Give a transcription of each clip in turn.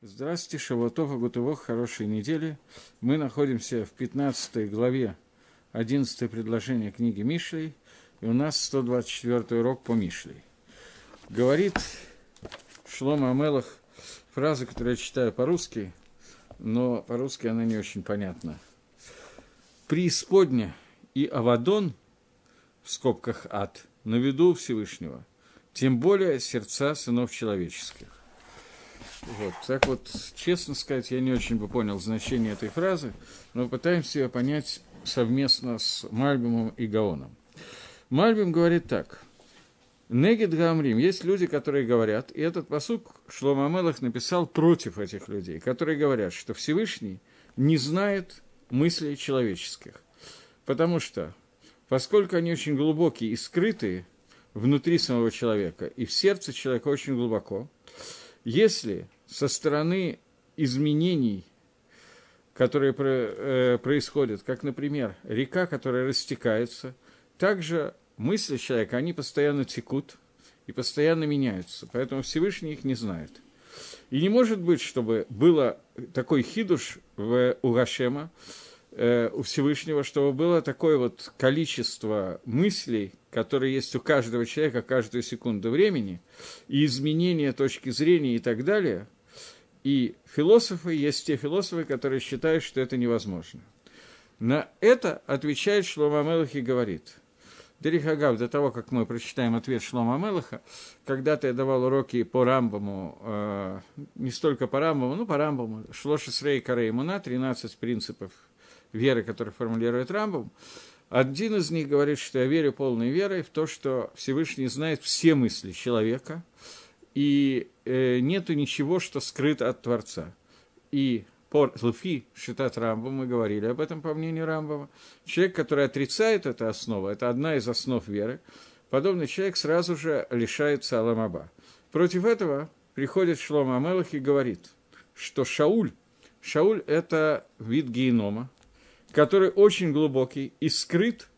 Здравствуйте, Шавуатов, Агутывох, хорошей недели. Мы находимся в 15 главе, 11 предложение книги Мишлей, и у нас 124 урок по Мишлей. Говорит Шлома Амелах фраза, которую я читаю по-русски, но по-русски она не очень понятна. «Преисподня и Авадон, в скобках ад, на виду Всевышнего, тем более сердца сынов человеческих». Вот. Так вот, честно сказать, я не очень бы понял значение этой фразы, но пытаемся ее понять совместно с Мальбимом и Гаоном. Мальбим говорит так. Негид Гамрим. Есть люди, которые говорят, и этот посук Шлома Амелах написал против этих людей, которые говорят, что Всевышний не знает мыслей человеческих. Потому что, поскольку они очень глубокие и скрытые внутри самого человека, и в сердце человека очень глубоко, если со стороны изменений, которые э, происходят, как, например, река, которая растекается, также мысли человека, они постоянно текут и постоянно меняются, поэтому Всевышний их не знает. И не может быть, чтобы было такой хидуш в, у Гашема, э, у Всевышнего, чтобы было такое вот количество мыслей, которые есть у каждого человека каждую секунду времени, и изменения точки зрения и так далее. И философы, есть те философы, которые считают, что это невозможно. На это отвечает Шлома Мелах и говорит. Дерихагав, до того, как мы прочитаем ответ Шлома Мелаха, когда-то я давал уроки по Рамбаму, э, не столько по Рамбаму, ну, по Рамбаму, Шлоши Срей Карей Муна, 13 принципов веры, которые формулирует Рамбам. Один из них говорит, что я верю полной верой в то, что Всевышний знает все мысли человека, и э, нету ничего, что скрыто от Творца. И по Луфи Шитат Рамбам, мы говорили об этом по мнению Рамбама, человек, который отрицает эту основу, это одна из основ веры, подобный человек сразу же лишается Аламаба. Против этого приходит Шлома Амелах и говорит, что Шауль, Шауль – это вид генома, который очень глубокий и скрыт,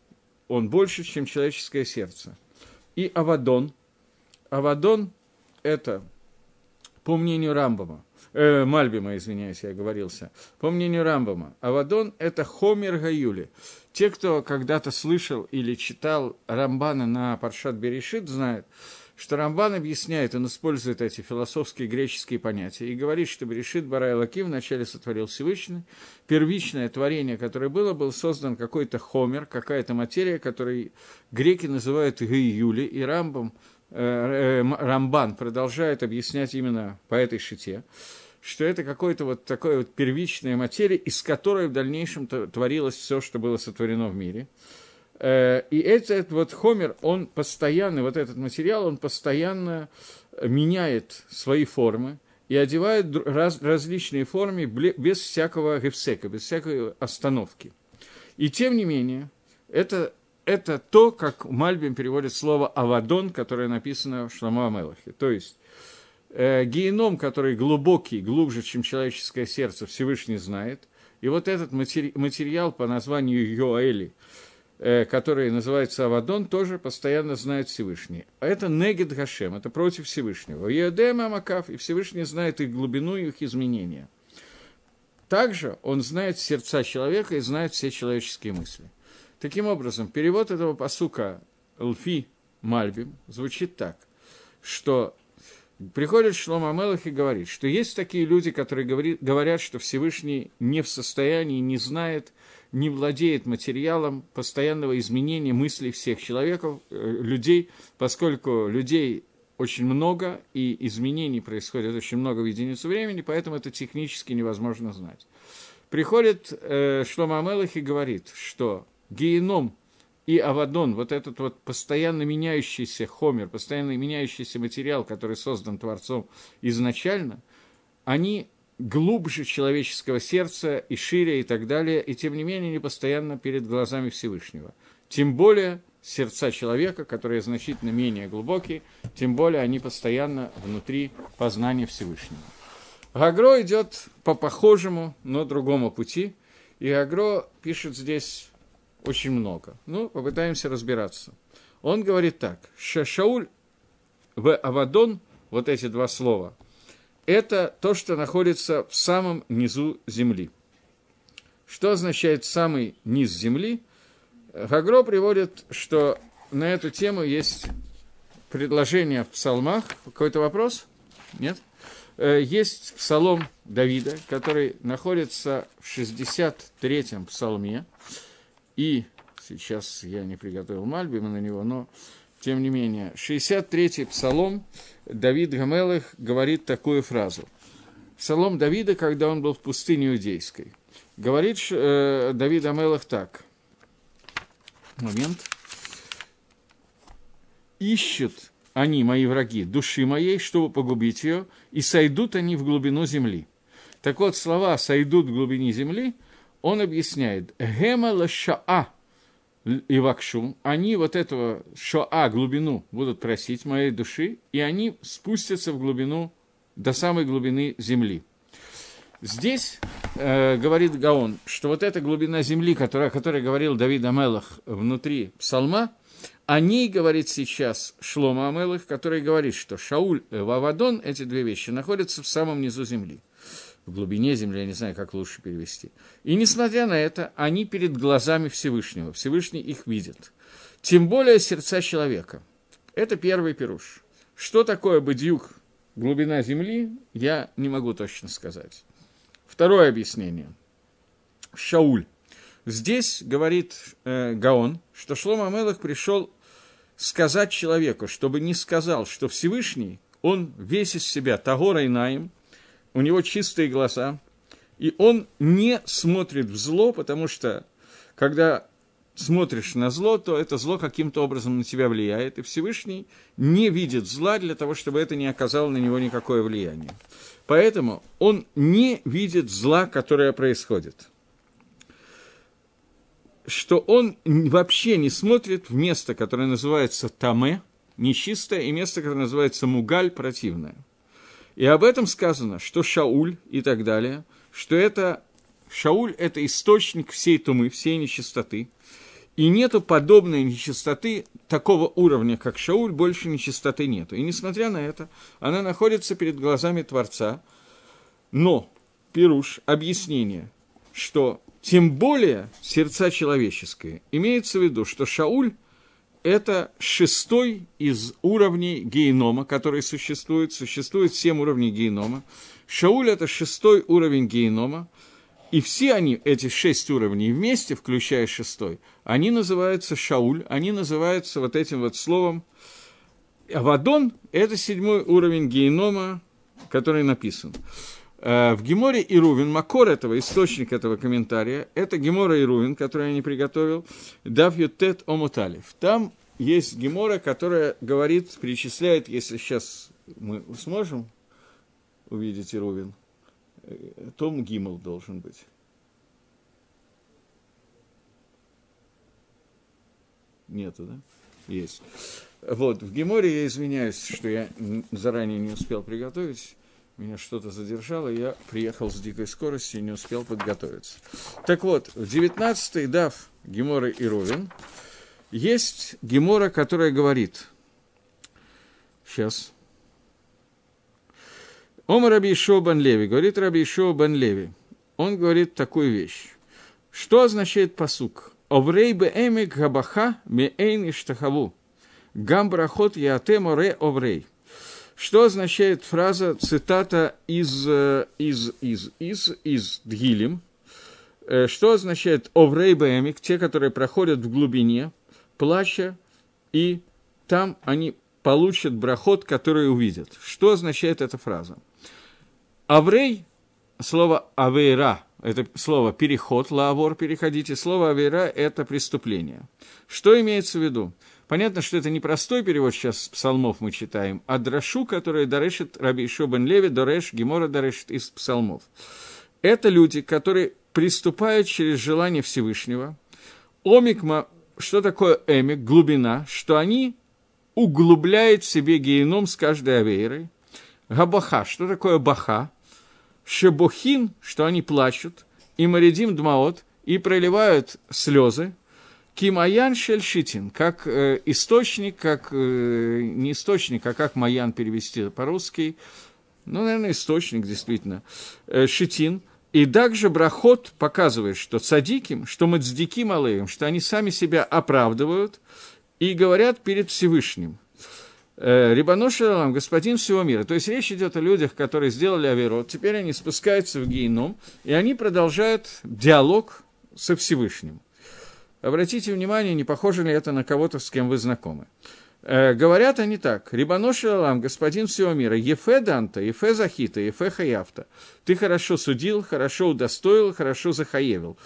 он больше, чем человеческое сердце. И Авадон. Авадон – это, по мнению Рамбама, э, Мальбима, извиняюсь, я оговорился, по мнению Рамбама, Авадон – это Хомер Гаюли. Те, кто когда-то слышал или читал Рамбана на Паршат Берешит, знают, что Рамбан объясняет, он использует эти философские греческие понятия и говорит, что Берешит Барай Лаки вначале сотворил Всевышний, первичное творение, которое было, был создан какой-то хомер, какая-то материя, которую греки называют Гиюли, и Рамбам, э, э, Рамбан продолжает объяснять именно по этой шите, что это какой-то вот такой вот первичная материя, из которой в дальнейшем творилось все, что было сотворено в мире – и этот вот хомер, он постоянно, вот этот материал, он постоянно меняет свои формы и одевает раз, различные формы без всякого гефсека, без всякой остановки. И тем не менее, это, это то, как Мальбим переводит слово «авадон», которое написано в Шламу Амелахе. То есть, э, геном, который глубокий, глубже, чем человеческое сердце, Всевышний знает. И вот этот матери, материал по названию Йоэли – Э, который называется Авадон, тоже постоянно знает Всевышний. А это Негед Гашем, это против Всевышнего. Еодем Амакав, и Всевышний знает их глубину и их изменения. Также он знает сердца человека и знает все человеческие мысли. Таким образом, перевод этого посука Лфи Мальбим звучит так, что приходит Шлома Амелах и говорит, что есть такие люди, которые говорят, что Всевышний не в состоянии, не знает не владеет материалом постоянного изменения мыслей всех человеков, э, людей, поскольку людей очень много, и изменений происходит очень много в единицу времени, поэтому это технически невозможно знать. Приходит э, Шлома Амелах и говорит, что геном и Авадон, вот этот вот постоянно меняющийся хомер, постоянно меняющийся материал, который создан Творцом изначально, они глубже человеческого сердца и шире и так далее, и тем не менее они постоянно перед глазами Всевышнего. Тем более сердца человека, которые значительно менее глубокие, тем более они постоянно внутри познания Всевышнего. Гагро идет по похожему, но другому пути, и Гагро пишет здесь очень много. Ну, попытаемся разбираться. Он говорит так, Шауль в Авадон, вот эти два слова – это то, что находится в самом низу земли. Что означает самый низ земли? Хагро приводит, что на эту тему есть предложение в псалмах. Какой-то вопрос? Нет? Э, есть псалом Давида, который находится в 63-м псалме. И сейчас я не приготовил Мальбима на него, но тем не менее, 63-й псалом Давид Гамелых говорит такую фразу. Псалом Давида, когда он был в пустыне иудейской. Говорит э, Давид Гамелых так. Момент. «Ищут они, мои враги, души моей, чтобы погубить ее, и сойдут они в глубину земли». Так вот, слова «сойдут в глубине земли» он объясняет «гема лашаа» и вакшу, они вот этого шоа, глубину, будут просить моей души, и они спустятся в глубину, до самой глубины земли. Здесь э, говорит Гаон, что вот эта глубина земли, которая, о которой говорил Давид Амелах внутри псалма, о ней говорит сейчас Шлома Амелах, который говорит, что Шауль и Вавадон, эти две вещи, находятся в самом низу земли в глубине земли, я не знаю, как лучше перевести. И несмотря на это, они перед глазами Всевышнего, Всевышний их видит. Тем более сердца человека. Это первый пируш. Что такое бадьюк, глубина земли, я не могу точно сказать. Второе объяснение. Шауль. Здесь говорит э, Гаон, что Шлома Амелах пришел сказать человеку, чтобы не сказал, что Всевышний, он весь из себя Тагора и Наим, у него чистые глаза, и он не смотрит в зло, потому что, когда смотришь на зло, то это зло каким-то образом на тебя влияет, и Всевышний не видит зла для того, чтобы это не оказало на него никакое влияние. Поэтому он не видит зла, которое происходит. Что он вообще не смотрит в место, которое называется Таме, нечистое, и место, которое называется Мугаль, противное – и об этом сказано, что Шауль и так далее, что это Шауль – это источник всей тумы, всей нечистоты. И нету подобной нечистоты такого уровня, как Шауль, больше нечистоты нету. И несмотря на это, она находится перед глазами Творца. Но, Пируш, объяснение, что тем более сердца человеческие, имеется в виду, что Шауль – это шестой из уровней генома, который существует. Существует семь уровней генома. Шауль – это шестой уровень генома. И все они, эти шесть уровней вместе, включая шестой, они называются Шауль, они называются вот этим вот словом. Авадон – это седьмой уровень генома, который написан. Э, в Геморе и Рувин, макор этого, источник этого комментария, это Гемора и Рувин, который я не приготовил, Дав Ютет Омуталев. Там есть Гемора, которая говорит, перечисляет, если сейчас мы сможем увидеть Ирувин, э, том Гимл должен быть. Нету, да? Есть. Вот, в Геморе я извиняюсь, что я заранее не успел приготовить меня что-то задержало, я приехал с дикой скоростью и не успел подготовиться. Так вот, в 19-й дав Гемора и Ровен есть Гемора, которая говорит, сейчас, Ома Раби Ишо Бен Леви, говорит Раби Ишо Бен Леви, он говорит такую вещь. Что означает посук? Оврей бе эмик габаха ме эйн иштахаву. Гам брахот яате море оврей. Что означает фраза, цитата из, э, из, из, из, из Дгилем, э, что означает «оврей бэмик», те, которые проходят в глубине, плача, и там они получат брахот, который увидят. Что означает эта фраза? Аврей, слово авейра, это слово переход, лавор, переходите, слово авейра – это преступление. Что имеется в виду? Понятно, что это не простой перевод сейчас псалмов мы читаем, а драшу, который дарешит Раби Шобен Леви, Дореш, Гемора дарешит из псалмов. Это люди, которые приступают через желание Всевышнего. Омикма, что такое эмик, глубина, что они углубляют в себе геном с каждой авейрой. Габаха, что такое баха? Шебохин, что они плачут, и маридим дмаот, и проливают слезы, Кимаян Шельшитин, как э, источник, как э, не источник, а как Маян перевести по-русски, ну, наверное, источник, действительно, э, Шитин. И также брахот показывает, что цадиким, что мы цдиким алеем, что они сами себя оправдывают и говорят перед Всевышним. Э, Рибаношалам, господин всего мира. То есть речь идет о людях, которые сделали Аверот, теперь они спускаются в геном, и они продолжают диалог со Всевышним. Обратите внимание, не похоже ли это на кого-то, с кем вы знакомы. Э, говорят они так. Рибаношалам, господин всего мира, Ефе Данта, Ефе Захита, Ефе Хаяфта. Ты хорошо судил, хорошо удостоил, хорошо захаевил,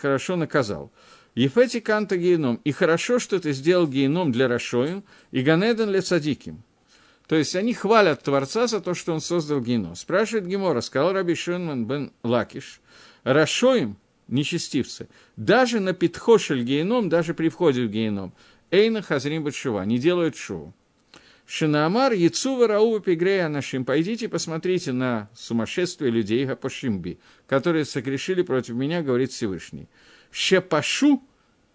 хорошо наказал. Ефети канта геном. И хорошо, что ты сделал геном для Рашоим и Ганеден для Цадиким. То есть они хвалят Творца за то, что он создал геном. Спрашивает Гемора, сказал Раби Шенман бен Лакиш, Рашоим, нечестивцы, даже на Питхошель геном, даже при входе в геном, Эйна Хазрим Батшува, не делают шоу. Шинамар, Яцува, Раува, Пигрея, Нашим, пойдите посмотрите на сумасшествие людей Гапошимби, которые согрешили против меня, говорит Всевышний. Щепашу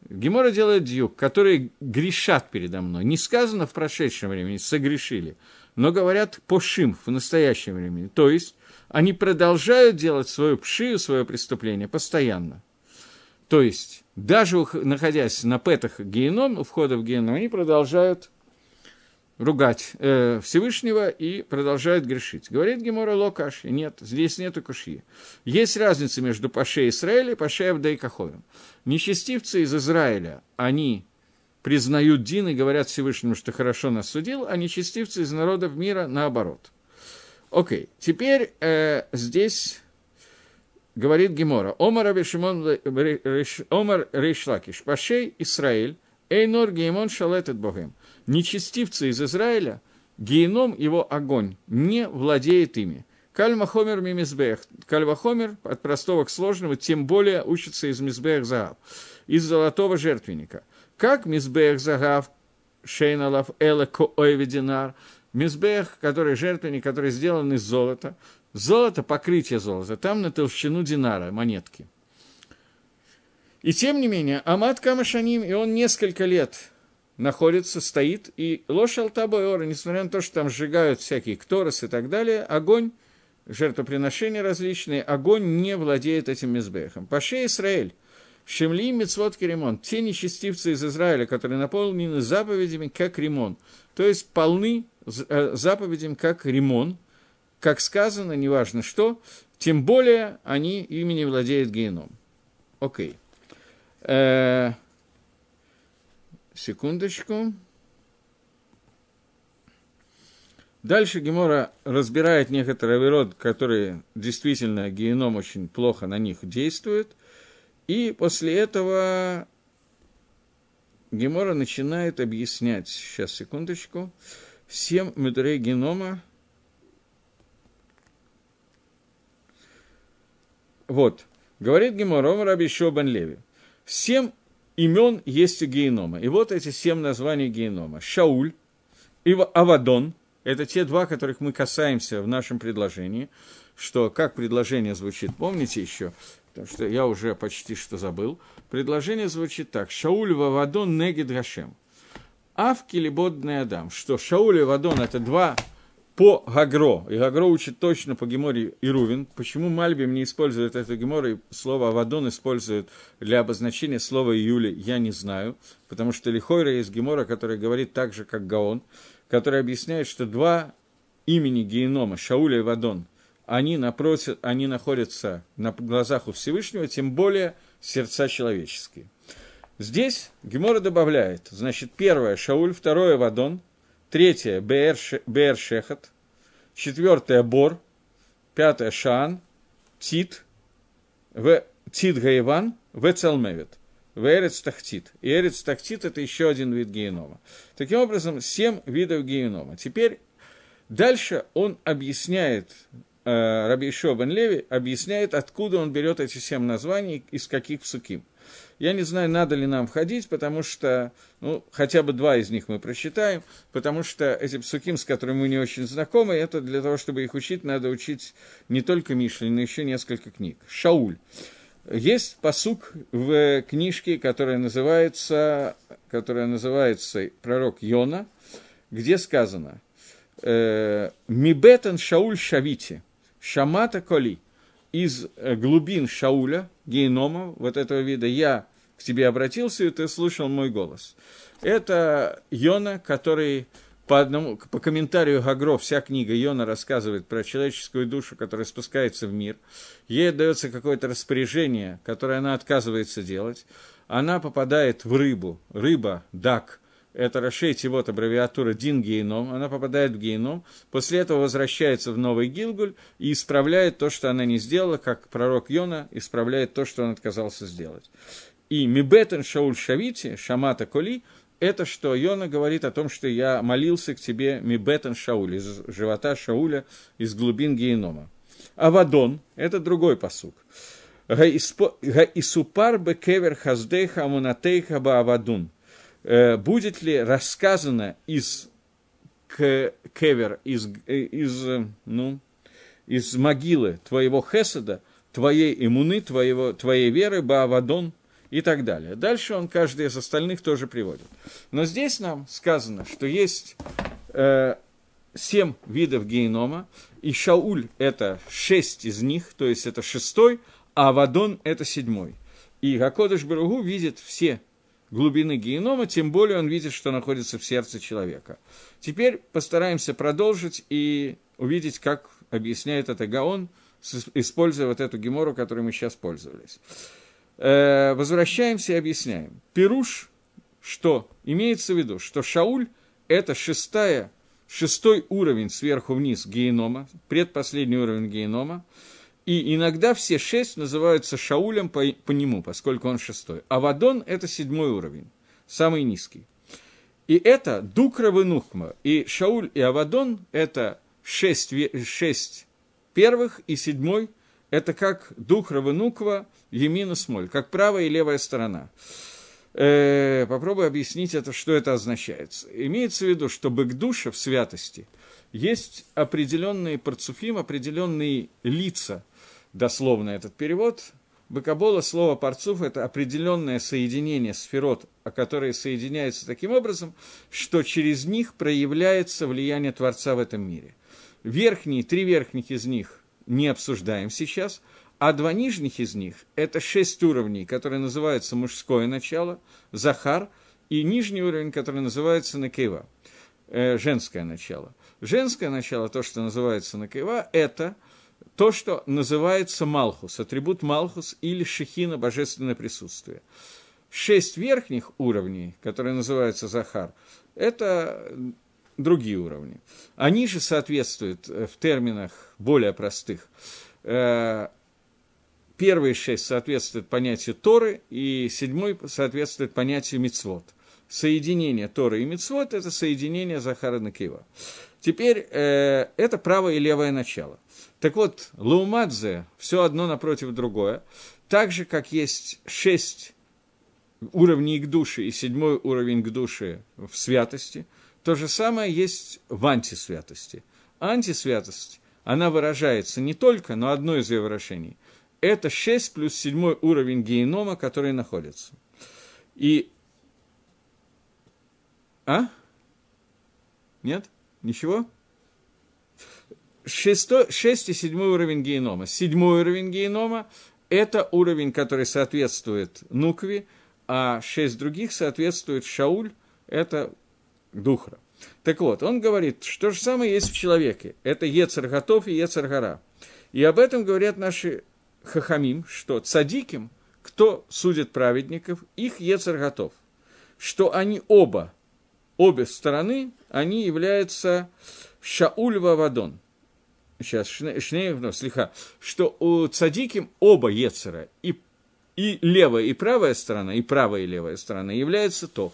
Гемора делает дьюк, которые грешат передо мной. Не сказано в прошедшем времени, согрешили, но говорят пошим в настоящем времени. То есть они продолжают делать свою пшию, свое преступление постоянно. То есть даже находясь на петах геном, у входа в геном, они продолжают ругать э, Всевышнего и продолжают грешить. Говорит Гемора Локаши, нет, здесь нету кушьи. Есть разница между Паше Израиля и Паше Авдейкаховым. Нечестивцы из Израиля, они признают Дин и говорят Всевышнему, что хорошо нас судил, а нечестивцы из народов мира наоборот. Окей, теперь э, здесь говорит Гемора. Омар Абишимон Омар Рейшлакиш, Пашей Израиль, Эйнор Геймон Шалетет Богем нечестивцы из Израиля, геном его огонь, не владеет ими. Кальмахомер мимизбех. Кальвахомер от простого к сложному, тем более учится из мизбех загав, из золотого жертвенника. Как мизбех загав шейналав эла коэвидинар, мизбех, который жертвенник, который сделан из золота, золото, покрытие золота, там на толщину динара, монетки. И тем не менее, Амат Камашаним, и он несколько лет находится, стоит, и ложь алтабойора, несмотря на то, что там сжигают всякие кторос и так далее, огонь, жертвоприношения различные, огонь не владеет этим мизбехом. Паше Израиль, Шемли Мицвод Керемон, те нечестивцы из Израиля, которые наполнены заповедями, как ремон, то есть полны заповедям, как ремон, как сказано, неважно что, тем более они ими не владеют геном. Окей. Э, Секундочку. Дальше Гемора разбирает некоторые вырод, которые действительно геном очень плохо на них действует. И после этого Гемора начинает объяснять, сейчас, секундочку, семь мудрей генома. Вот, говорит Гемора, Омар Абишо Бен Леви. Семь имен есть у генома. И вот эти семь названий генома. Шауль, и Авадон, это те два, которых мы касаемся в нашем предложении, что как предложение звучит, помните еще, потому что я уже почти что забыл. Предложение звучит так. Шауль Вавадон Негид Гашем. Авки либодный Адам. Что Шауль и Вадон это два по Гагро, и Гагро учит точно по Геморе и Рувин, почему Мальбим не использует это Гемора, и слово Авадон использует для обозначения слова Июли, я не знаю, потому что Лихойра есть Гемора, который говорит так же, как Гаон, который объясняет, что два имени Генома, Шауля и Вадон, они, напротив, они находятся на глазах у Всевышнего, тем более сердца человеческие. Здесь Гемора добавляет, значит, первое Шауль, второе Вадон – третье Бер Шехат, четвертое Бор, пятое Шан, Тит, в Тит Гаиван, в Цалмевит, в Эрец Тахтит. И Эрец Тахтит – это еще один вид генома. Таким образом, семь видов генома. Теперь дальше он объясняет, э, Раби Ишо бен Леви объясняет, откуда он берет эти семь названий, из каких псуким. Я не знаю, надо ли нам входить, потому что, ну, хотя бы два из них мы прочитаем, потому что эти псуким, с которыми мы не очень знакомы, это для того, чтобы их учить, надо учить не только Мишли, но еще несколько книг. Шауль. Есть посук в книжке, которая называется, которая называется «Пророк Йона», где сказано э, Мибетан Шауль Шавити, Шамата Коли, из э, глубин Шауля, генома, вот этого вида, я к тебе обратился, и ты слышал мой голос. Это Йона, который по, одному, по комментарию Гагро, вся книга Йона рассказывает про человеческую душу, которая спускается в мир. Ей дается какое-то распоряжение, которое она отказывается делать. Она попадает в рыбу. Рыба, дак, это Рашейти, вот аббревиатура Дин Гейном, она попадает в Гейном, после этого возвращается в Новый Гилгуль и исправляет то, что она не сделала, как пророк Йона исправляет то, что он отказался сделать. И Мибетен Шауль Шавити, Шамата Коли, это что Йона говорит о том, что я молился к тебе Мибетен Шауль, из живота Шауля, из глубин Генома. Авадон – это другой посук. Гаисупар бекевер хаздейха амунатейха баавадун. Э, будет ли рассказано из кевер, из, из, ну, из могилы твоего Хеседа, твоей иммуны, твоего, твоей веры, Баавадон – и так далее. Дальше он каждый из остальных тоже приводит. Но здесь нам сказано, что есть э, семь видов генома, и Шауль – это шесть из них, то есть это шестой, а Авадон – это седьмой. И Гакодыш Баругу видит все глубины генома, тем более он видит, что находится в сердце человека. Теперь постараемся продолжить и увидеть, как объясняет это Гаон, используя вот эту гемору, которой мы сейчас пользовались. Э, возвращаемся и объясняем. Пируш, что имеется в виду, что Шауль – это шестая, шестой уровень сверху вниз генома, предпоследний уровень генома, и иногда все шесть называются Шаулем по, по нему, поскольку он шестой. А Вадон – это седьмой уровень, самый низкий. И это Дукра Венухма. И Шауль и Авадон – это шесть, шесть первых и седьмой – это как дух Равенуква, Емина Смоль, как правая и левая сторона. Э, попробую объяснить это, что это означает. Имеется в виду, что душа в святости есть определенные парцуфим, определенные лица, дословно этот перевод. Бакабола, слово парцуф – это определенное соединение сферот, о которые соединяются таким образом, что через них проявляется влияние Творца в этом мире. Верхние, три верхних из них не обсуждаем сейчас, а два нижних из них – это шесть уровней, которые называются мужское начало, захар, и нижний уровень, который называется накева, э, женское начало. Женское начало, то, что называется накева, это то, что называется Малхус, атрибут Малхус или Шехина, божественное присутствие. Шесть верхних уровней, которые называются Захар, это другие уровни. Они же соответствуют э, в терминах более простых. Э, первые шесть соответствуют понятию Торы, и седьмой соответствует понятию Мицвод. Соединение Торы и Мицвод – это соединение Захара Накива. Теперь э, это правое и левое начало. Так вот, Лаумадзе – все одно напротив другое. Так же, как есть шесть уровней к душе и седьмой уровень к душе в святости – то же самое есть в антисвятости. Антисвятость, она выражается не только, но одно из ее выражений. Это 6 плюс 7 уровень генома, который находится. И... А? Нет? Ничего? Шесто, 6 и 7 уровень генома. Седьмой уровень генома – это уровень, который соответствует Нукве, а шесть других соответствует Шауль, это Духра. Так вот, он говорит, что же самое есть в человеке. Это Ецер готов и Ецер гора. И об этом говорят наши хахамим, что цадиким, кто судит праведников, их Ецер готов. Что они оба, обе стороны, они являются Шауль Вавадон. Сейчас, Шнеев, ну, слегка. Что у цадиким оба Ецера, и, и левая, и правая сторона, и правая, и левая сторона являются Тов.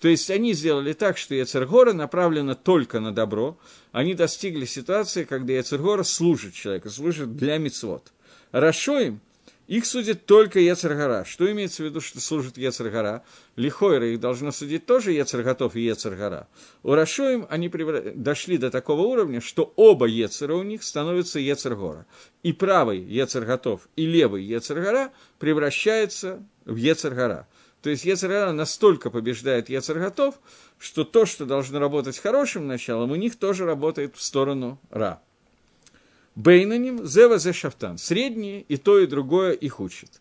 То есть они сделали так, что Яцергора направлена только на добро. Они достигли ситуации, когда Яцергора служит человеку, служит для мицвод. Рашоим их судит только Ецергора. Что имеется в виду, что служит Ецергора? Лихойра их должно судить тоже Ецерготов и Ецергора. У Рашоим они дошли до такого уровня, что оба Ецера у них становятся Ецергора. И правый Ецерготов, и левый Ецергора превращается в Ецергора. То есть Ецергара настолько побеждает Ецерготов, что то, что должно работать хорошим началом, у них тоже работает в сторону Ра. Бейнаним, Зева Зе Шафтан. Средние, и то, и другое их учат.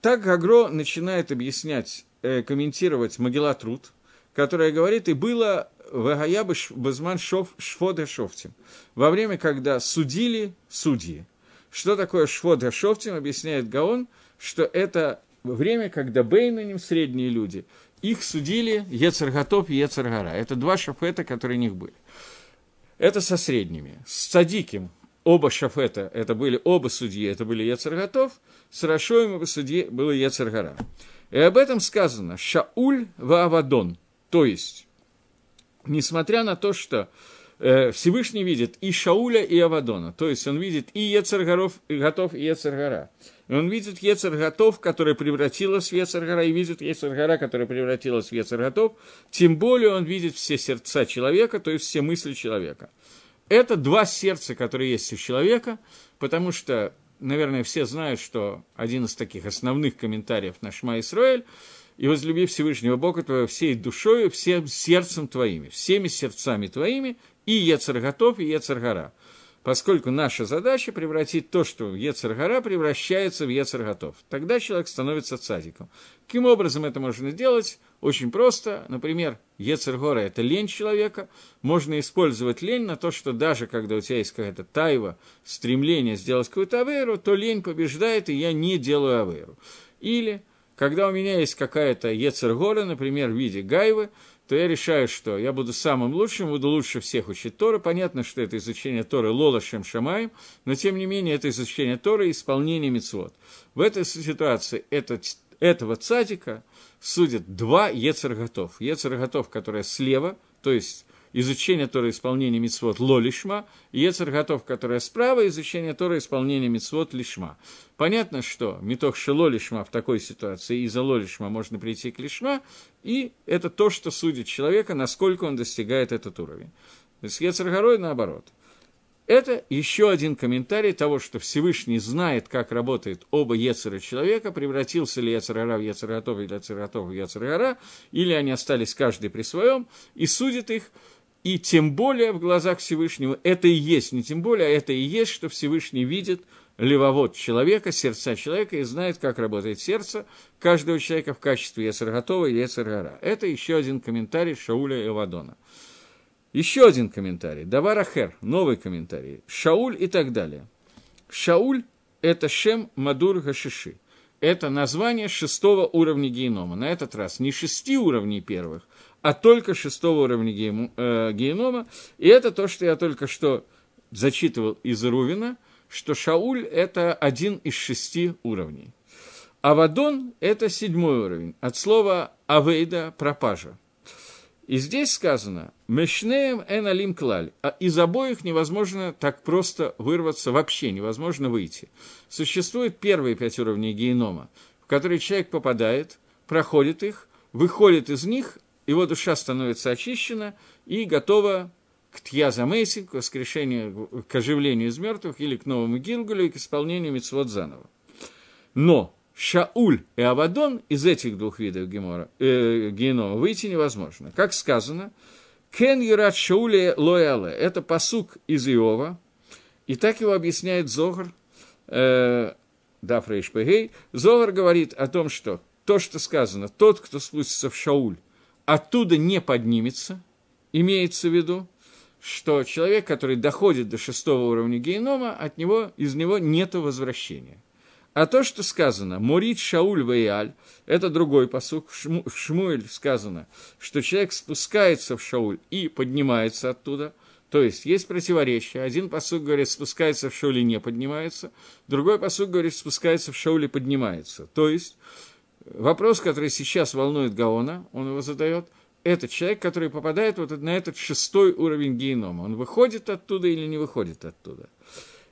Так Гагро начинает объяснять, э, комментировать Могила Труд, которая говорит, и было Вагаябы Базман Шфода Шофтим. Во время, когда судили судьи. Что такое Шфода Шофтим, объясняет Гаон, что это время, когда Бейнаним, средние люди, их судили Ецарготов и Ецаргара. Это два шафета, которые у них были. Это со средними. С Садиким оба шафета, это были оба судьи, это были Ецарготов, с Рашоем оба судьи было Ецаргара. И об этом сказано «Шауль Ваавадон», то есть, несмотря на то, что э, Всевышний видит и Шауля, и Авадона, то есть он видит и Ецаргоров, и Готов, и Ецаргара. И он видит Ецарготов, которая превратилась в Ецаргара, и видит Ецаргара, которая превратилась в Ецарготов, тем более он видит все сердца человека, то есть все мысли человека. Это два сердца, которые есть у человека, потому что, наверное, все знают, что один из таких основных комментариев на Шма Исраэль – и возлюби Всевышнего Бога твоего всей душою, всем сердцем твоими, всеми сердцами твоими, и Ецарготов, и Ецаргара. Поскольку наша задача превратить то, что Ецаргара превращается в Ецарготов. Тогда человек становится цадиком. Каким образом это можно сделать? Очень просто. Например, Ецергора – это лень человека. Можно использовать лень на то, что даже когда у тебя есть какая-то тайва, стремление сделать какую-то аверу, то лень побеждает, и я не делаю аверу. Или когда у меня есть какая-то Ецергора, например, в виде гайвы, то я решаю, что я буду самым лучшим, буду лучше всех учить Торы. Понятно, что это изучение Торы Лола Шем Шамаем, но тем не менее это изучение Торы и исполнение мецвод. В этой ситуации этот, этого цадика судят два Ецерготов. Ецерготов, которая слева, то есть изучение Тора исполнения мицвод лолишма, и Ецер готов, которая справа, изучение Тора исполнения мицвод лишма. Понятно, что метох шело лишма в такой ситуации, из-за лолишма можно прийти к лишма, и это то, что судит человека, насколько он достигает этот уровень. То есть Ецер горой наоборот. Это еще один комментарий того, что Всевышний знает, как работает оба Ецера человека, превратился ли Ецерара в Ецерготов или Ецерготов в Ецергара, или они остались каждый при своем, и судит их и тем более в глазах Всевышнего это и есть, не тем более, а это и есть, что Всевышний видит левовод человека, сердца человека и знает, как работает сердце каждого человека в качестве Ецарготова и Ецаргара. Это еще один комментарий Шауля и. Еще один комментарий. Давар Ахер, новый комментарий. Шауль и так далее. Шауль – это Шем Мадур Гашиши. Это название шестого уровня генома. На этот раз не шести уровней первых, а только шестого уровня э, генома. И это то, что я только что зачитывал из Рувина, что Шауль – это один из шести уровней. Авадон – это седьмой уровень, от слова «авейда» – пропажа. И здесь сказано «мешнеем эн алим клаль», а из обоих невозможно так просто вырваться, вообще невозможно выйти. Существует первые пять уровней генома, в которые человек попадает, проходит их, выходит из них, его душа становится очищена и готова к тьязамейси, к воскрешению, к оживлению из мертвых, или к новому Гилгулю, и к исполнению митцвот заново. Но Шауль и Авадон из этих двух видов гемора, э, генома выйти невозможно. Как сказано, Кен Юрат Шауле Лояле, это посук из Иова, и так его объясняет Зогар, э, да, Фрейшпегей. Зогар говорит о том, что то, что сказано, тот, кто спустится в Шауль, оттуда не поднимется, имеется в виду, что человек, который доходит до шестого уровня генома, от него, из него нет возвращения. А то, что сказано «Морит Шауль Ваиаль», это другой посук. В Шмуэль сказано, что человек спускается в Шауль и поднимается оттуда. То есть есть противоречие. Один посук говорит, спускается в Шауль и не поднимается. Другой посук говорит, спускается в Шауль и поднимается. То есть вопрос, который сейчас волнует Гаона, он его задает, это человек, который попадает вот на этот шестой уровень генома. Он выходит оттуда или не выходит оттуда.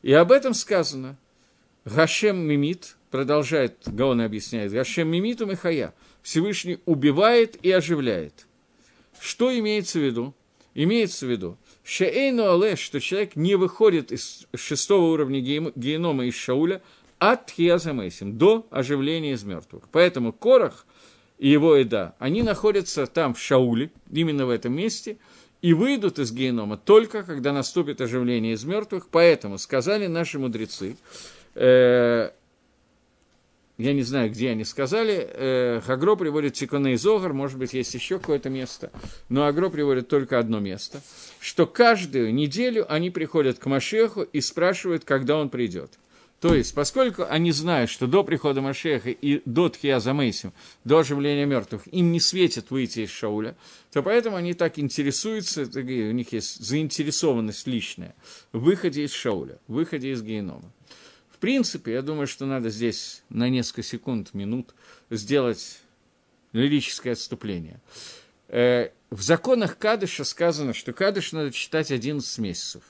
И об этом сказано. Гашем мимит, продолжает Гаон объясняет, Гашем мимиту михая. Всевышний убивает и оживляет. Что имеется в виду? Имеется в виду, что человек не выходит из шестого уровня генома из Шауля, от Хиазамейсим, до оживления из мертвых. Поэтому Корах и его еда, они находятся там, в Шауле, именно в этом месте, и выйдут из генома только когда наступит оживление из мертвых. Поэтому сказали наши мудрецы, э, я не знаю, где они сказали, э, Агро приводит Тиконе из Огар, может быть, есть еще какое-то место, но Агро приводит только одно место, что каждую неделю они приходят к Машеху и спрашивают, когда он придет. То есть, поскольку они знают, что до прихода Машеха и до Тхия Замейсим, до оживления мертвых, им не светит выйти из Шауля, то поэтому они так интересуются, у них есть заинтересованность личная в выходе из Шауля, в выходе из генома. В принципе, я думаю, что надо здесь на несколько секунд, минут сделать лирическое отступление. Э, в законах Кадыша сказано, что Кадыш надо читать 11 месяцев.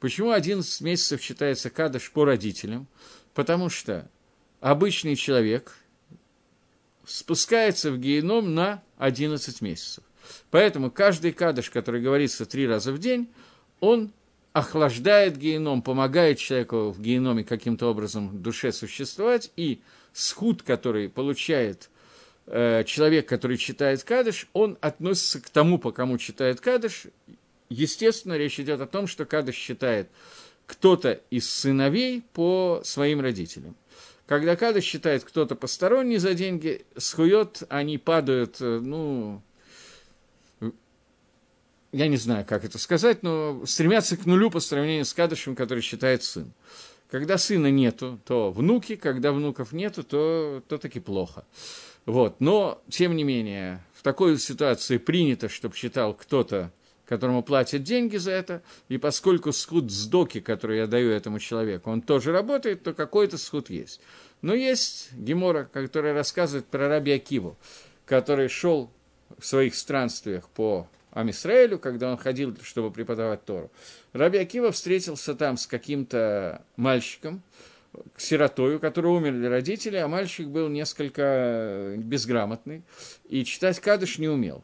Почему 11 месяцев считается Кадыш по родителям? Потому что обычный человек спускается в геном на 11 месяцев. Поэтому каждый кадыш, который говорится три раза в день, он охлаждает геном, помогает человеку в геноме каким-то образом в душе существовать, и схуд, который получает э, человек, который читает Кадыш, он относится к тому, по кому читает Кадыш. Естественно, речь идет о том, что Кадыш считает кто-то из сыновей по своим родителям. Когда Кадыш считает кто-то посторонний за деньги, схует, они падают, э, ну, я не знаю, как это сказать, но стремятся к нулю по сравнению с Кадышем, который считает сын. Когда сына нету, то внуки, когда внуков нету, то, то таки плохо. Вот. Но, тем не менее, в такой ситуации принято, чтобы считал кто-то, которому платят деньги за это, и поскольку схуд сдоки, который я даю этому человеку, он тоже работает, то какой-то схуд есть. Но есть Гемора, который рассказывает про Раби Акиву, который шел в своих странствиях по Амисраэлю, когда он ходил, чтобы преподавать Тору. Раби Акива встретился там с каким-то мальчиком, сиротой, у которого умерли родители, а мальчик был несколько безграмотный, и читать кадыш не умел.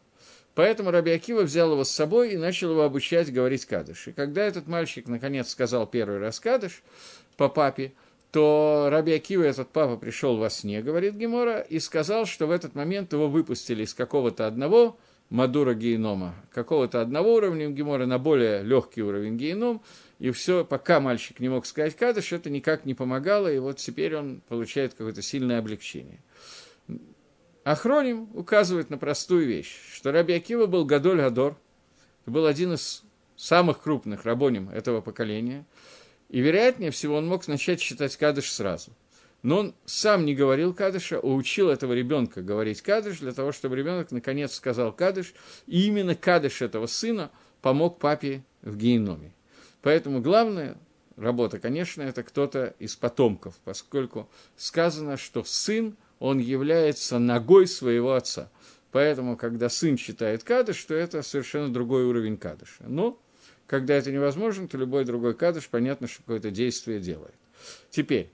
Поэтому Раби Акива взял его с собой и начал его обучать говорить кадыш. И когда этот мальчик, наконец, сказал первый раз кадыш по папе, то Раби Акива, этот папа, пришел во сне, говорит Гемора, и сказал, что в этот момент его выпустили из какого-то одного Мадура генома, какого-то одного уровня гемора на более легкий уровень геном, и все, пока мальчик не мог сказать кадыш, это никак не помогало, и вот теперь он получает какое-то сильное облегчение. Ахроним указывает на простую вещь, что Раби Акива был Гадоль Гадор, был один из самых крупных рабоним этого поколения, и, вероятнее всего, он мог начать считать кадыш сразу – но он сам не говорил кадыша, а учил этого ребенка говорить кадыш, для того, чтобы ребенок наконец сказал кадыш, и именно кадыш этого сына помог папе в геноме. Поэтому главная работа, конечно, это кто-то из потомков, поскольку сказано, что сын, он является ногой своего отца. Поэтому, когда сын читает кадыш, то это совершенно другой уровень кадыша. Но, когда это невозможно, то любой другой кадыш, понятно, что какое-то действие делает. Теперь,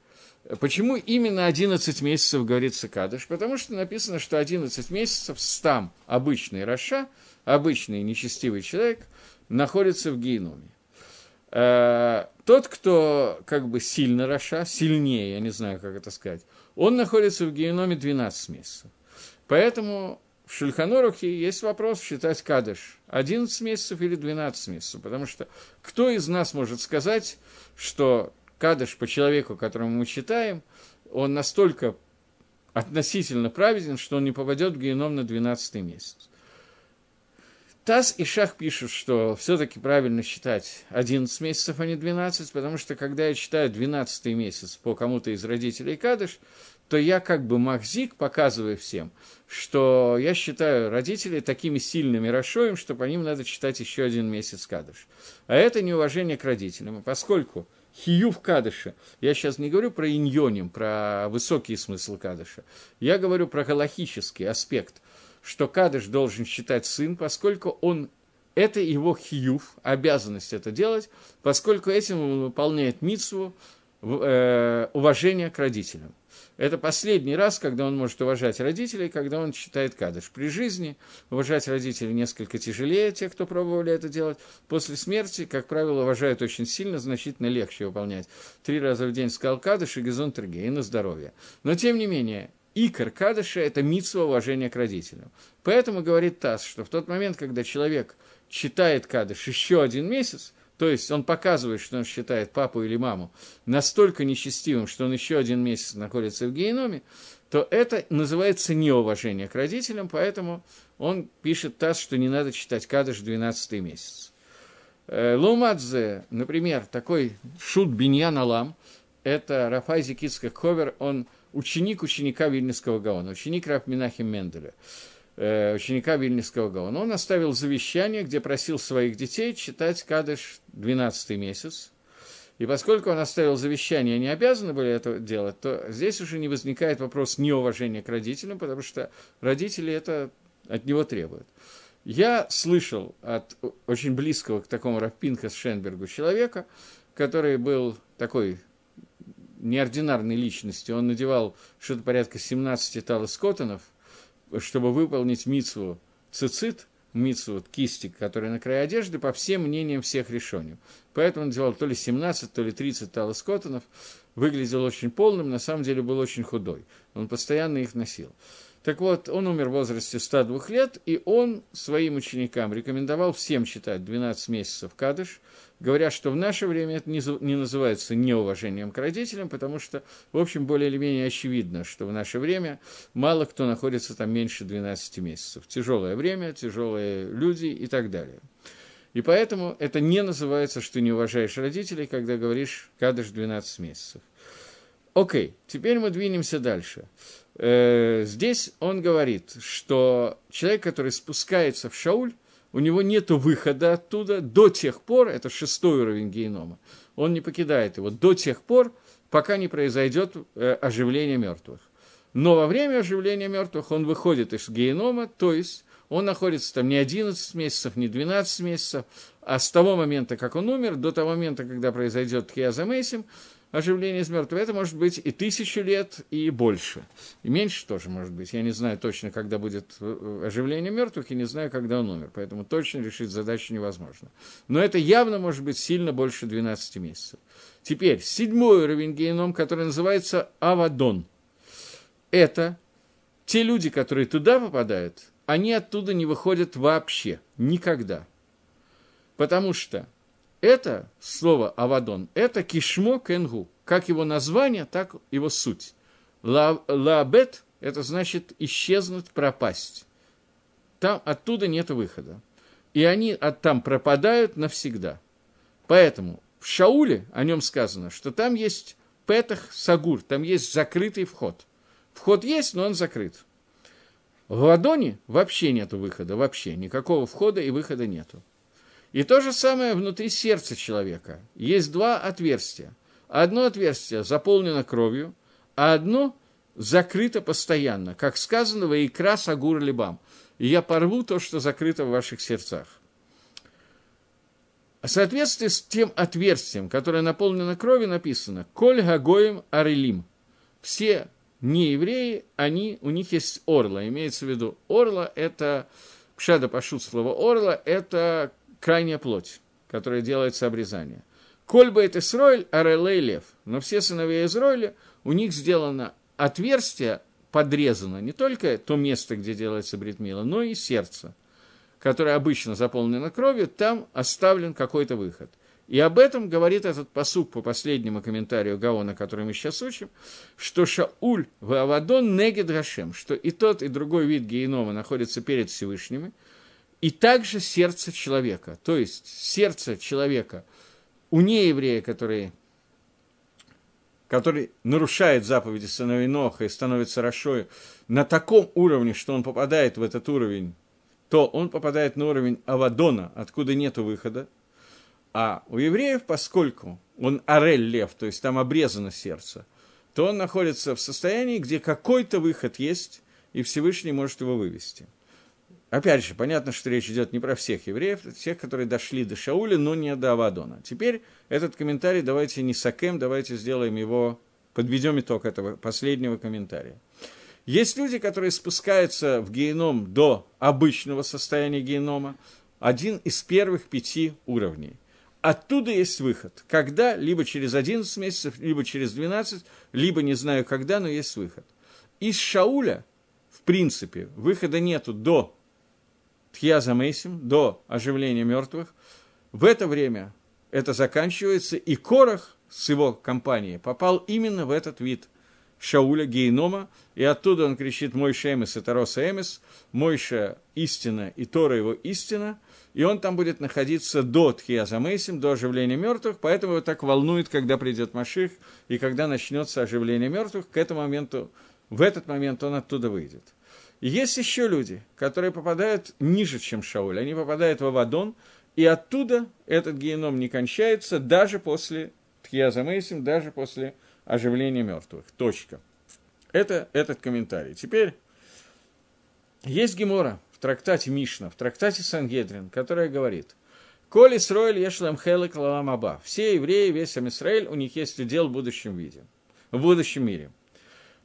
Почему именно 11 месяцев говорится Кадыш? Потому что написано, что 11 месяцев стам обычный Раша, обычный нечестивый человек, находится в геноме. Э, тот, кто как бы сильно Раша, сильнее, я не знаю, как это сказать, он находится в геноме 12 месяцев. Поэтому в Шульханорухе есть вопрос считать Кадыш 11 месяцев или 12 месяцев, потому что кто из нас может сказать, что Кадыш по человеку, которому мы читаем, он настолько относительно праведен, что он не попадет в геном на 12 месяц. Таз и Шах пишут, что все-таки правильно считать 11 месяцев, а не 12, потому что когда я читаю 12 месяц по кому-то из родителей Кадыш, то я как бы махзик, показываю всем, что я считаю родителей такими сильными расшоем, что по ним надо читать еще один месяц Кадыш. А это неуважение к родителям. И поскольку хиюв кадыша. Я сейчас не говорю про иньоним, про высокий смысл кадыша. Я говорю про галахический аспект, что кадыш должен считать сын, поскольку он это его хиюв, обязанность это делать, поскольку этим он выполняет митсву э, уважения к родителям. Это последний раз, когда он может уважать родителей, когда он читает кадыш. При жизни уважать родителей несколько тяжелее, те, кто пробовали это делать. После смерти, как правило, уважают очень сильно, значительно легче выполнять. Три раза в день сказал кадыш и газон и на здоровье. Но, тем не менее, икор кадыша – это митсва уважения к родителям. Поэтому говорит Тасс, что в тот момент, когда человек читает кадыш еще один месяц, то есть он показывает, что он считает папу или маму настолько нечестивым, что он еще один месяц находится в геноме, то это называется неуважение к родителям, поэтому он пишет Тасс, что не надо читать кадыш 12 месяц. Э, Лумадзе, например, такой шут Биньян Алам, это Рафай Зикицких Ховер, он ученик ученика Вильнюсского Гаона, ученик Раф Минахим Менделя, э, ученика Вильнюсского Гаона. Он оставил завещание, где просил своих детей читать Кадыш 12 месяц. И поскольку он оставил завещание, они обязаны были это делать, то здесь уже не возникает вопрос неуважения к родителям, потому что родители это от него требуют. Я слышал от очень близкого к такому Рафпинка Шенбергу человека, который был такой неординарной личностью. Он надевал что-то порядка 17 талоскотонов, чтобы выполнить мицву цицит, мицву кисти, которая на крае одежды, по всем мнениям всех решений. Поэтому он надевал то ли 17, то ли 30 талоскотонов, выглядел очень полным, на самом деле был очень худой. Он постоянно их носил. Так вот, он умер в возрасте 102 лет, и он своим ученикам рекомендовал всем читать 12 месяцев кадыш, говоря, что в наше время это не называется неуважением к родителям, потому что, в общем, более или менее очевидно, что в наше время мало кто находится там меньше 12 месяцев. Тяжелое время, тяжелые люди и так далее. И поэтому это не называется, что не уважаешь родителей, когда говоришь кадыш 12 месяцев. Окей, теперь мы двинемся дальше. Э, здесь он говорит, что человек, который спускается в Шауль, у него нет выхода оттуда до тех пор, это шестой уровень генома, он не покидает его до тех пор, пока не произойдет э, оживление мертвых. Но во время оживления мертвых он выходит из генома, то есть он находится там не 11 месяцев, не 12 месяцев, а с того момента, как он умер, до того момента, когда произойдет Киазамейсим, оживление из мертвых. Это может быть и тысячу лет, и больше. И меньше тоже может быть. Я не знаю точно, когда будет э, оживление мертвых, и не знаю, когда он умер. Поэтому точно решить задачу невозможно. Но это явно может быть сильно больше 12 месяцев. Теперь, седьмой уровень геном, который называется Авадон. Это те люди, которые туда попадают, они оттуда не выходят вообще, никогда. Потому что это слово «авадон» – это кишмо кенгу. Как его название, так его суть. Лаабет – это значит исчезнуть, пропасть. Там, оттуда нет выхода. И они от там пропадают навсегда. Поэтому в Шауле о нем сказано, что там есть Петах Сагур, там есть закрытый вход. Вход есть, но он закрыт. В Ладоне вообще нету выхода, вообще никакого входа и выхода нету. И то же самое внутри сердца человека. Есть два отверстия. Одно отверстие заполнено кровью, а одно закрыто постоянно, как сказано в икра сагур либам. И я порву то, что закрыто в ваших сердцах. В соответствии с тем отверстием, которое наполнено кровью, написано «Коль гагоем арелим». Все неевреи, они, у них есть орла. Имеется в виду орла – это, пшада пошут слово орла – это крайняя плоть, которая делается обрезание. Коль это Исроиль, Арелей Лев. Но все сыновья Израиля, у них сделано отверстие, подрезано не только то место, где делается бритмила, но и сердце, которое обычно заполнено кровью, там оставлен какой-то выход. И об этом говорит этот посук по последнему комментарию Гаона, который мы сейчас учим, что Шауль в Авадон негед Гашем, что и тот, и другой вид генома находится перед Всевышними, и также сердце человека. То есть сердце человека у нееврея, который, который нарушает заповеди сыновей Ноха и становится Рашой на таком уровне, что он попадает в этот уровень, то он попадает на уровень Авадона, откуда нет выхода. А у евреев, поскольку он Арель Лев, то есть там обрезано сердце, то он находится в состоянии, где какой-то выход есть, и Всевышний может его вывести. Опять же, понятно, что речь идет не про всех евреев, а тех, которые дошли до Шауля, но не до Авадона. Теперь этот комментарий давайте не сакем, давайте сделаем его, подведем итог этого последнего комментария. Есть люди, которые спускаются в геном до обычного состояния генома, один из первых пяти уровней. Оттуда есть выход. Когда? Либо через 11 месяцев, либо через 12, либо не знаю когда, но есть выход. из Шауля, в принципе, выхода нету до Тхьяза Мейсим, до оживления мертвых. В это время это заканчивается, и Корах с его компанией попал именно в этот вид Шауля, гейнома, и оттуда он кричит «Мойша Эмес» и Тароса Эмес, «Мойша истина» и Тора его истина, и он там будет находиться до Тхияза Мейсим, до оживления мертвых, поэтому его так волнует, когда придет Маших, и когда начнется оживление мертвых, к этому моменту, в этот момент он оттуда выйдет. Есть еще люди, которые попадают ниже, чем Шауль, они попадают в Авадон, и оттуда этот геном не кончается даже после Тхияза Мейсим, даже после оживление мертвых. Точка. Это этот комментарий. Теперь есть Гемора в трактате Мишна, в трактате Сангедрин, которая говорит, «Коли Исроэль ешлем хелек лалам аба». Все евреи, весь Амисраэль, у них есть удел в будущем виде, в будущем мире.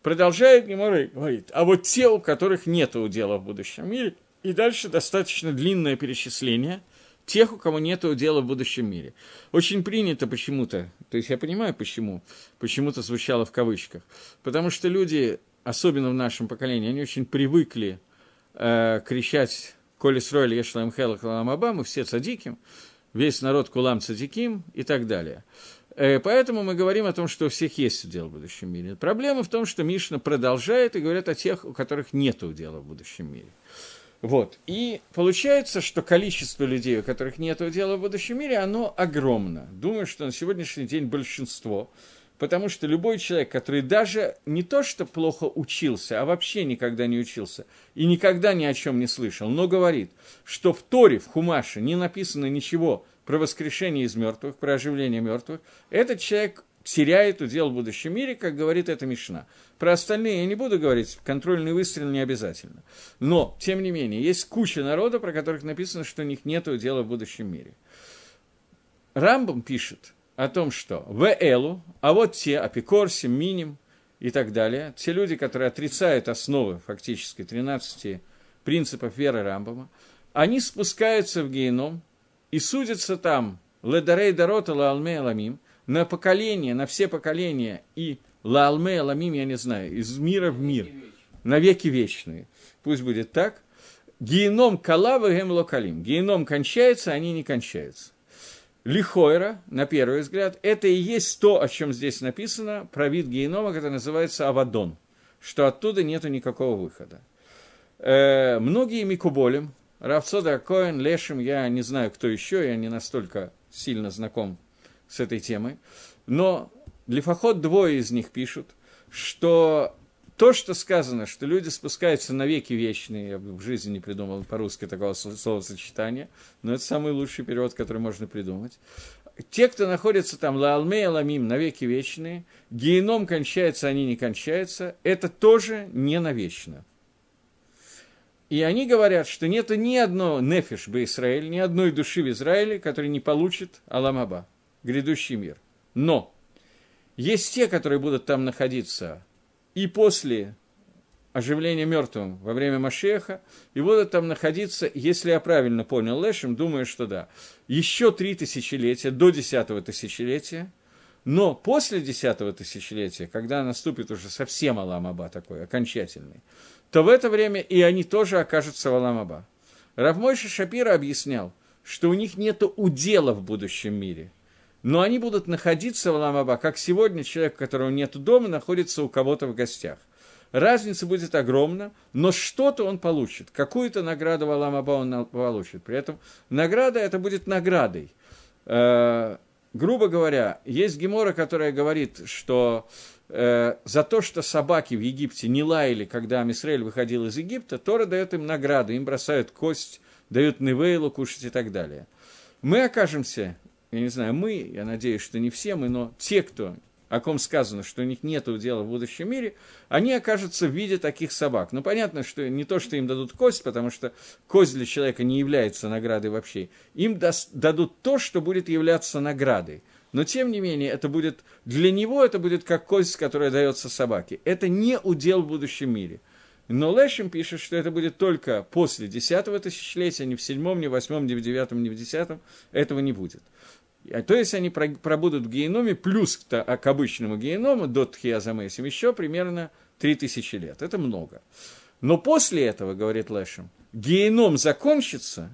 Продолжает Гемора и говорит, а вот те, у которых нет удела в будущем мире, и дальше достаточно длинное перечисление – тех, у кого нет дела в будущем мире. Очень принято почему-то, то есть я понимаю почему, почему-то звучало в кавычках, потому что люди, особенно в нашем поколении, они очень привыкли э, кричать «Коли строили Ешлам Хела Калам Аба», мы все цадиким, весь народ Кулам цадиким и так далее. Э, поэтому мы говорим о том, что у всех есть удел в будущем мире. Проблема в том, что Мишна продолжает и говорит о тех, у которых нет удела в будущем мире. Вот. И получается, что количество людей, у которых нет дела в будущем мире, оно огромно. Думаю, что на сегодняшний день большинство. Потому что любой человек, который даже не то что плохо учился, а вообще никогда не учился и никогда ни о чем не слышал, но говорит, что в Торе, в Хумаше не написано ничего про воскрешение из мертвых, про оживление мертвых, этот человек теряет удел в будущем мире, как говорит эта Мишна. Про остальные я не буду говорить, контрольный выстрел не обязательно. Но, тем не менее, есть куча народа, про которых написано, что у них нет удела в будущем мире. Рамбам пишет о том, что в Элу, а вот те, Апикорси, Миним и так далее, те люди, которые отрицают основы фактически 13 принципов веры Рамбама, они спускаются в геном и судятся там Ледарей Дарота Лаалме Аламим, на поколение, на все поколения и лаалме, ламим, я не знаю, из мира в мир, на веки вечные. Пусть будет так. Геном калава гем локалим. Геном кончается, они не кончаются. Лихойра, на первый взгляд, это и есть то, о чем здесь написано, про вид генома, который называется Авадон, что оттуда нету никакого выхода. Э, многие Микуболем, Равцода Коэн, Лешим, я не знаю, кто еще, я не настолько сильно знаком с этой темой, но Лифоход двое из них пишут, что то, что сказано, что люди спускаются на веки вечные, я в жизни не придумал по-русски такого словосочетания, но это самый лучший перевод, который можно придумать. Те, кто находится там, лаалме ламим, на веки вечные, геном кончается, они не кончаются, это тоже не навечно. И они говорят, что нет ни одного нефиш бы Израиль, ни одной души в Израиле, которая не получит Аламаба грядущий мир. Но есть те, которые будут там находиться и после оживления мертвым во время Машеха, и будут там находиться, если я правильно понял Лешем, думаю, что да, еще три тысячелетия, до десятого тысячелетия, но после десятого тысячелетия, когда наступит уже совсем Аламаба такой, окончательный, то в это время и они тоже окажутся в Аламаба. Равмойша Шапира объяснял, что у них нет удела в будущем мире – но они будут находиться в Ламаба, как сегодня человек, у которого нет дома, находится у кого-то в гостях. Разница будет огромна, но что-то он получит, какую-то награду в Аламаба он получит. При этом награда это будет наградой. Э, грубо говоря, есть гемора, которая говорит, что за то, что собаки в Египте не лаяли, когда Амисраэль выходил из Египта, Тора дает им награду, им бросают кость, дают невейлу кушать и так далее. Мы окажемся я не знаю, мы, я надеюсь, что не все мы, но те, кто, о ком сказано, что у них нет дела в будущем мире, они окажутся в виде таких собак. Ну, понятно, что не то, что им дадут кость, потому что кость для человека не является наградой вообще. Им дадут то, что будет являться наградой. Но, тем не менее, это будет, для него это будет как кость, которая дается собаке. Это не удел в будущем мире. Но Лешим пишет, что это будет только после десятого тысячелетия, не в седьмом, не в восьмом, не в девятом, не в десятом. Этого не будет. А то есть они пробудут в геноме плюс к, обычному геному до Тхиазамесим еще примерно 3000 лет. Это много. Но после этого, говорит Лешем, геном закончится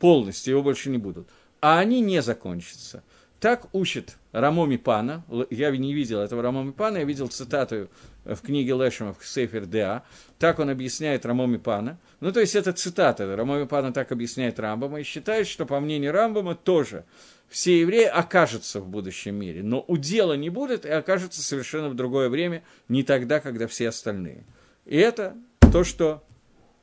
полностью, его больше не будут, а они не закончатся. Так учит Рамоми Пана. Я не видел этого Рамоми Пана, я видел цитату в книге Лешема в Сейфер Деа. Так он объясняет Рамоми Пана. Ну, то есть это цитата. Рамоми Пана так объясняет Рамбама и считает, что по мнению Рамбама тоже все евреи окажутся в будущем мире, но удела не будет и окажутся совершенно в другое время, не тогда, когда все остальные. И это то, что,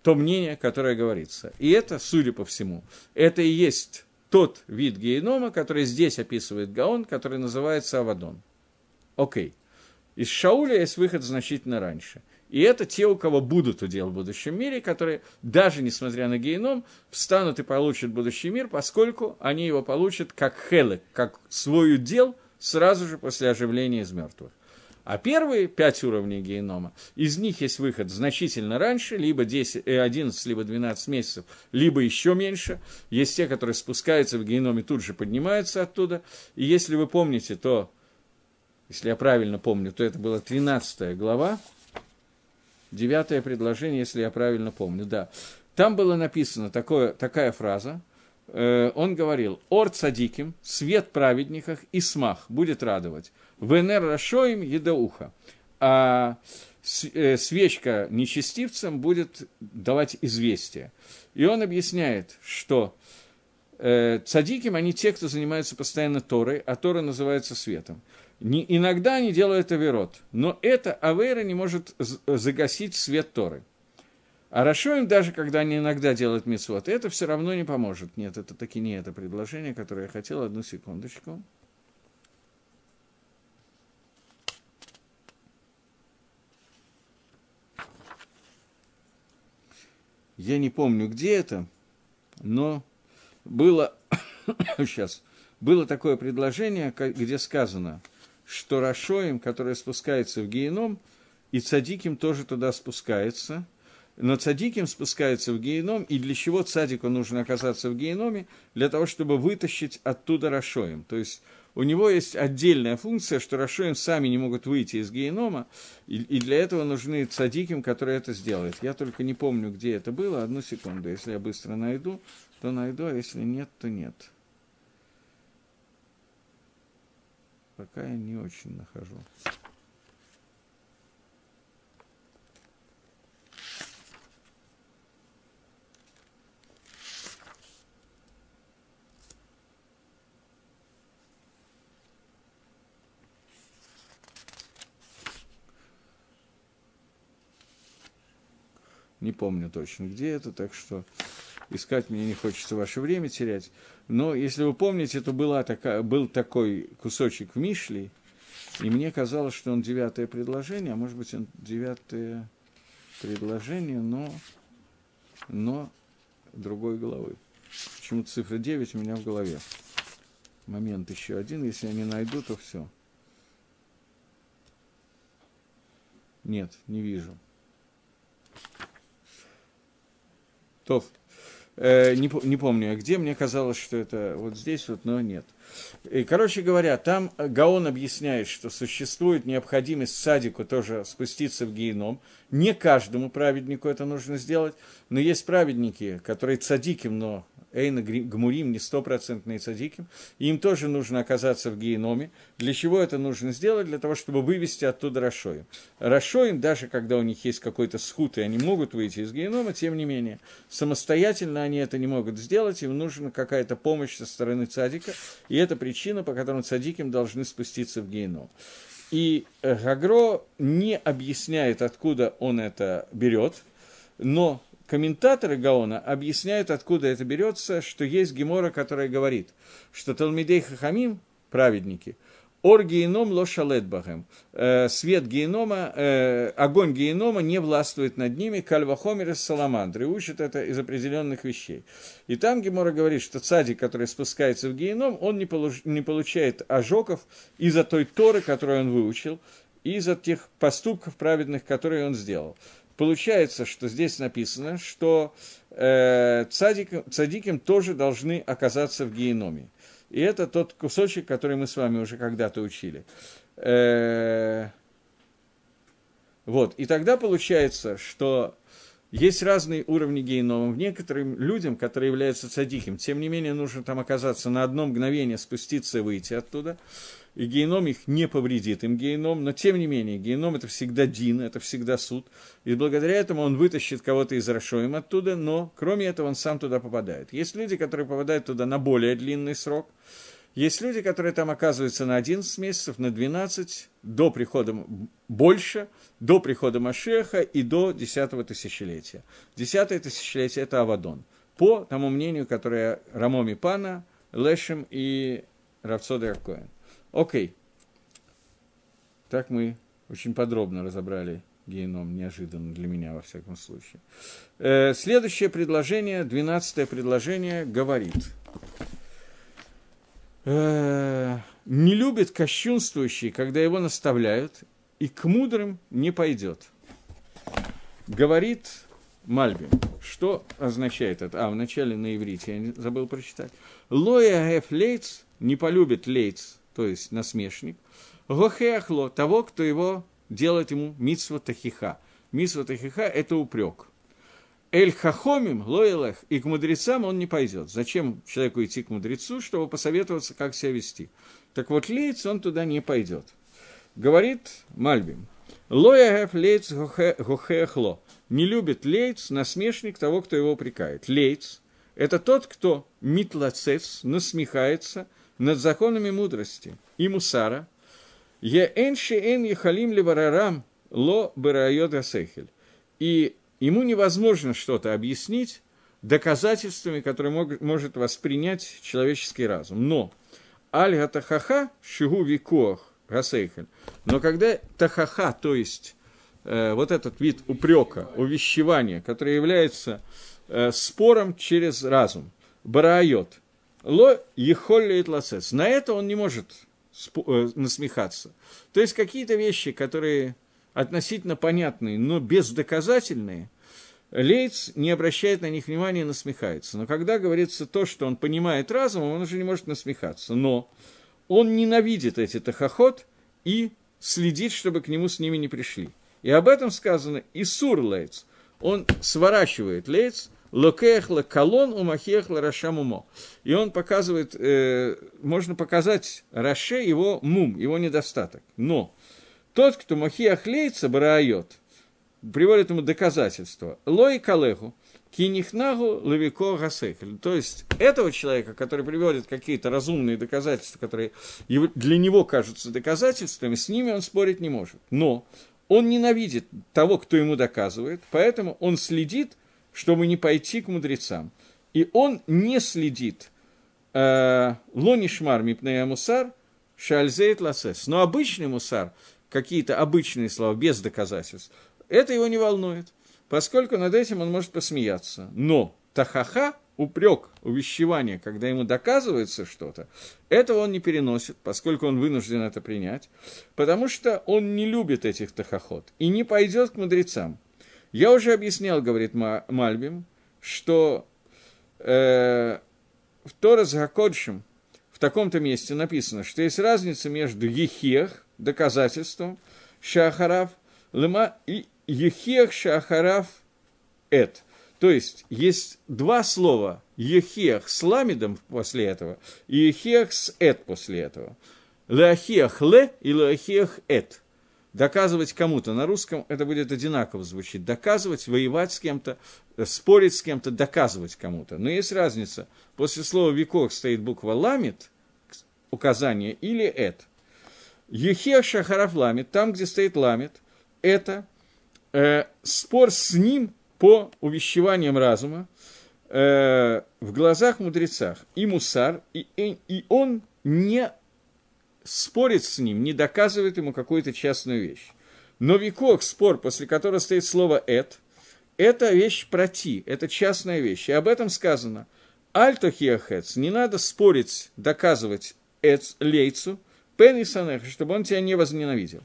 то мнение, которое говорится. И это, судя по всему, это и есть тот вид генома, который здесь описывает Гаон, который называется Авадон. Окей. Из Шауля есть выход значительно раньше. И это те, у кого будут удел в будущем мире, которые, даже несмотря на геном, встанут и получат будущий мир, поскольку они его получат как хелек, как свой удел сразу же после оживления из мертвых. А первые пять уровней генома, из них есть выход значительно раньше, либо 10, 11, э, либо 12 месяцев, либо еще меньше. Есть те, которые спускаются в геном и тут же поднимаются оттуда. И если вы помните, то, если я правильно помню, то это была 13 глава, девятое предложение, если я правильно помню, да. Там было написано такое, такая фраза, э, он говорил, «Ор цадиким, свет праведниках и смах будет радовать». Венер Рашоим Едауха. А э, свечка нечестивцам будет давать известие. И он объясняет, что э, цадиким, они те, кто занимается постоянно Торой, а Тора называется светом. Не, иногда они делают аверот, но это авера не может загасить свет Торы. А Рашоим, даже когда они иногда делают митцвот, это все равно не поможет. Нет, это таки не это предложение, которое я хотел. Одну секундочку. Я не помню, где это, но было, сейчас, было такое предложение, где сказано, что Рашоим, который спускается в геном, и Цадиким тоже туда спускается, но Цадиким спускается в геном, и для чего Цадику нужно оказаться в геноме? Для того, чтобы вытащить оттуда Рашоим. То есть у него есть отдельная функция, что Рашоим сами не могут выйти из генома, и, и для этого нужны цадиким, которые это сделают. Я только не помню, где это было. Одну секунду. Если я быстро найду, то найду, а если нет, то нет. Пока я не очень нахожу. Не помню точно, где это, так что искать мне не хочется ваше время терять. Но если вы помните, то была такая, был такой кусочек в Мишле, и мне казалось, что он девятое предложение, а может быть, он девятое предложение, но, но другой головы. Почему цифра 9 у меня в голове. Момент еще один, если я не найду, то все. Нет, не вижу. То, э, не, не помню, где, мне казалось, что это вот здесь вот, но нет. И, короче говоря, там Гаон объясняет, что существует необходимость садику тоже спуститься в геном. Не каждому праведнику это нужно сделать, но есть праведники, которые цадиким, но Эйна Гмурим, не стопроцентные цадиким, им тоже нужно оказаться в геноме. Для чего это нужно сделать? Для того, чтобы вывести оттуда Рашоим. Рашоим, даже когда у них есть какой-то схут, и они могут выйти из генома, тем не менее, самостоятельно они это не могут сделать, им нужна какая-то помощь со стороны цадика, и это причина, по которой цадиким должны спуститься в геном. И Гагро не объясняет, откуда он это берет, но комментаторы Гаона объясняют, откуда это берется, что есть Гемора, которая говорит, что Талмидей Хахамим, праведники, Ор геном лошалет бахем. Э, свет генома, э, огонь генома не властвует над ними, кальвахомер из саламандры. Учат это из определенных вещей. И там Гемора говорит, что цадик, который спускается в геном, он не получает ожогов из-за той Торы, которую он выучил, из-за тех поступков праведных, которые он сделал. Получается, что здесь написано, что э, цадик, цадиким тоже должны оказаться в геноме. И это тот кусочек, который мы с вами уже когда-то учили. Э, вот, и тогда получается, что есть разные уровни генома. Некоторым людям, которые являются цадихим, тем не менее, нужно там оказаться на одно мгновение, спуститься и выйти оттуда. И геном их не повредит им геном, но тем не менее, геном это всегда дин, это всегда суд. И благодаря этому он вытащит кого-то из Рашоим оттуда, но кроме этого он сам туда попадает. Есть люди, которые попадают туда на более длинный срок, есть люди, которые там оказываются на 11 месяцев, на 12, до прихода больше, до прихода Машеха и до 10 тысячелетия. 10 тысячелетие – это Авадон. По тому мнению, которое Рамоми Пана, Лешем и Равцода Коэн. Окей. Так мы очень подробно разобрали геном, неожиданно для меня, во всяком случае. Э, следующее предложение, двенадцатое предложение, говорит – не любит кощунствующий, когда его наставляют, и к мудрым не пойдет. Говорит Мальби. Что означает это? А, вначале на иврите, я забыл прочитать. Лоя гэф лейц, не полюбит лейц, то есть насмешник. Гохеахло, того, кто его делает ему митсва тахиха. Митсва тахиха – это упрек. Эль хахомим лоэлех, и к мудрецам он не пойдет. Зачем человеку идти к мудрецу, чтобы посоветоваться, как себя вести? Так вот, лейц он туда не пойдет. Говорит Мальбим, лоягев лейц гохехло. Не любит лейц, насмешник того, кто его упрекает. Лейц – это тот, кто митлацец, насмехается над законами мудрости и мусара. Е энши эн ехалим леварарам ло берайот И ему невозможно что-то объяснить доказательствами, которые мог, может воспринять человеческий разум. Но аль-гатахаха шигу викох гасейхен. Но когда тахаха, то есть э, вот этот вид упрека, увещевания, который является э, спором через разум, барайот, ло ехоллит лацес, на это он не может э, насмехаться. То есть какие-то вещи, которые относительно понятные, но бездоказательные, Лейц не обращает на них внимания и насмехается. Но когда говорится то, что он понимает разумом, он уже не может насмехаться. Но он ненавидит эти тахоход и следит, чтобы к нему с ними не пришли. И об этом сказано Исур Лейц. Он сворачивает Лейц, Локехла колон у махехла рашамумо. И он показывает, э, можно показать Раше его мум, его недостаток. Но тот, кто махиах лейца бараает, приводит ему доказательство. Лой калеху, кинихнагу лавико гасехель. То есть этого человека, который приводит какие-то разумные доказательства, которые для него кажутся доказательствами, с ними он спорить не может. Но он ненавидит того, кто ему доказывает, поэтому он следит, чтобы не пойти к мудрецам. И он не следит э, лонишмар мипнея мусар, шальзейт ласес. Но обычный мусар – какие-то обычные слова без доказательств, это его не волнует, поскольку над этим он может посмеяться. Но тахаха, упрек, увещевание, когда ему доказывается что-то, этого он не переносит, поскольку он вынужден это принять, потому что он не любит этих тахоход и не пойдет к мудрецам. Я уже объяснял, говорит Мальбим, что э, в Торас Гакодшим в таком-то месте написано, что есть разница между ехех, доказательством, шахарав, лема и ехех шахарав эт. То есть есть два слова ехех с ламидом после этого и ехех с эт после этого. Леахех ле и леахех эт. Доказывать кому-то. На русском это будет одинаково звучить. Доказывать, воевать с кем-то, спорить с кем-то, доказывать кому-то. Но есть разница. После слова «викох» стоит буква «ламит», указание, или «эт». Ехех Шахаров ламит, там, где стоит ламит, это э, спор с ним по увещеваниям разума э, в глазах мудрецах. И мусар, и, и, он не спорит с ним, не доказывает ему какую-то частную вещь. Но викок, спор, после которого стоит слово «эт», это вещь проти, это частная вещь. И об этом сказано. Альтохиахец, не надо спорить, доказывать эц, лейцу, Пен и санех, чтобы он тебя не возненавидел.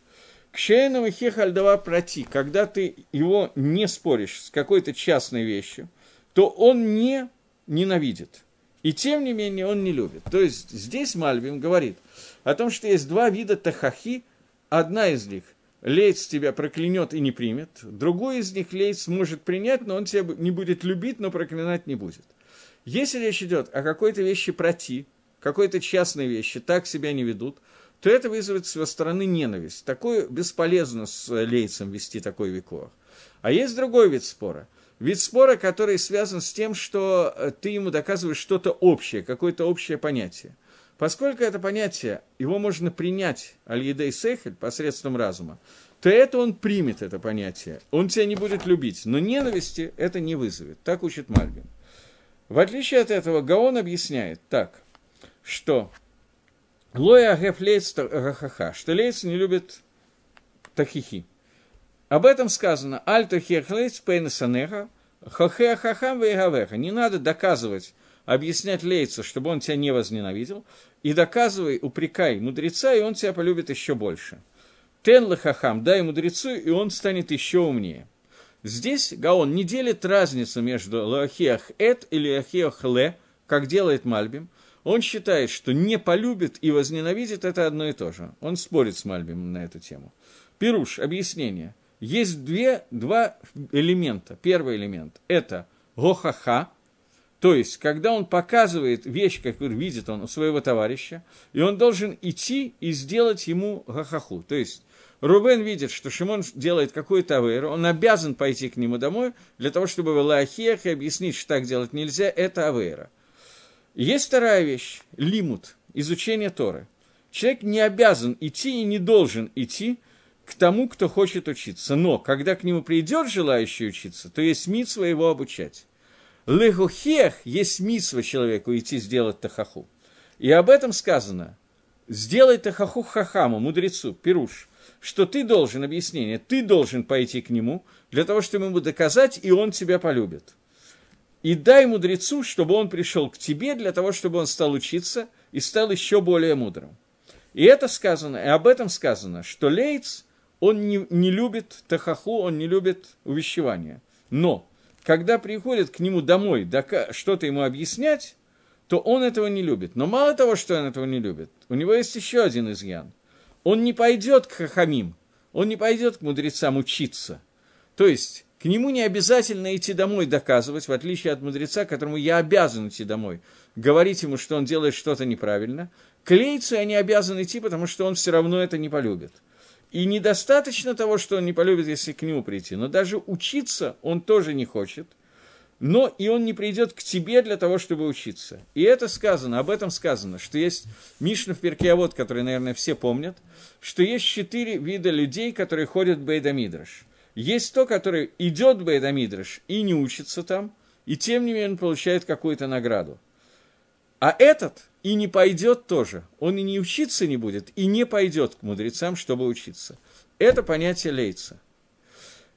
К шейнам и хехальдава проти, когда ты его не споришь с какой-то частной вещью, то он не ненавидит. И тем не менее он не любит. То есть здесь Мальбим говорит о том, что есть два вида тахахи. Одна из них Лейц тебя проклянет и не примет. Другой из них Лейц может принять, но он тебя не будет любить, но проклинать не будет. Если речь идет о какой-то вещи проти, какой-то частной вещи, так себя не ведут, то это вызовет с его стороны ненависть. Такое бесполезно с лейцем вести такой векор. А есть другой вид спора. Вид спора, который связан с тем, что э, ты ему доказываешь что-то общее, какое-то общее понятие. Поскольку это понятие, его можно принять аль-едей сехель посредством разума, то это он примет, это понятие. Он тебя не будет любить, но ненависти это не вызовет. Так учит Мальбин. В отличие от этого, Гаон объясняет так, что Лоя Агеф Лейц что Лейц не любит тахихи. Об этом сказано «Альто хехлейц пейнасанеха, хохеа хахам вейгавеха». Не надо доказывать, объяснять лейцу, чтобы он тебя не возненавидел, и доказывай, упрекай мудреца, и он тебя полюбит еще больше. Тен лахахам, дай мудрецу, и он станет еще умнее. Здесь Гаон не делит разницу между лахиах эт и лахиах ле, как делает Мальбим. Он считает, что не полюбит и возненавидит – это одно и то же. Он спорит с Мальбимом на эту тему. Пируш, объяснение – есть две, два элемента. Первый элемент – это гохаха, то есть, когда он показывает вещь, как видит он у своего товарища, и он должен идти и сделать ему гахаху. То есть, Рубен видит, что Шимон делает какую-то авейру, он обязан пойти к нему домой для того, чтобы в Лаахиях и объяснить, что так делать нельзя, это авейра. Есть вторая вещь – лимут, изучение Торы. Человек не обязан идти и не должен идти – к тому, кто хочет учиться. Но когда к нему придет желающий учиться, то есть митсва его обучать. Легухех есть митсва человеку идти сделать тахаху. И об этом сказано. Сделай тахаху хахаму, мудрецу, пируш, что ты должен, объяснение, ты должен пойти к нему, для того, чтобы ему доказать, и он тебя полюбит. И дай мудрецу, чтобы он пришел к тебе, для того, чтобы он стал учиться и стал еще более мудрым. И это сказано, и об этом сказано, что Лейц – он не, не любит тахаху, он не любит увещевания. Но когда приходит к нему домой что-то ему объяснять, то он этого не любит. Но мало того, что он этого не любит, у него есть еще один изъян. Он не пойдет к хахамим, он не пойдет к мудрецам учиться. То есть, к нему не обязательно идти домой доказывать, в отличие от мудреца, которому я обязан идти домой, говорить ему, что он делает что-то неправильно. К лейцу я не обязан идти, потому что он все равно это не полюбит. И недостаточно того, что он не полюбит, если к нему прийти, но даже учиться он тоже не хочет. Но и он не придет к тебе для того, чтобы учиться. И это сказано, об этом сказано, что есть Мишна в Перкеавод, который, наверное, все помнят, что есть четыре вида людей, которые ходят в Бейдамидраш. Есть то, который идет в Бейдамидраш и не учится там, и тем не менее он получает какую-то награду. А этот и не пойдет тоже. Он и не учиться не будет, и не пойдет к мудрецам, чтобы учиться. Это понятие лейца.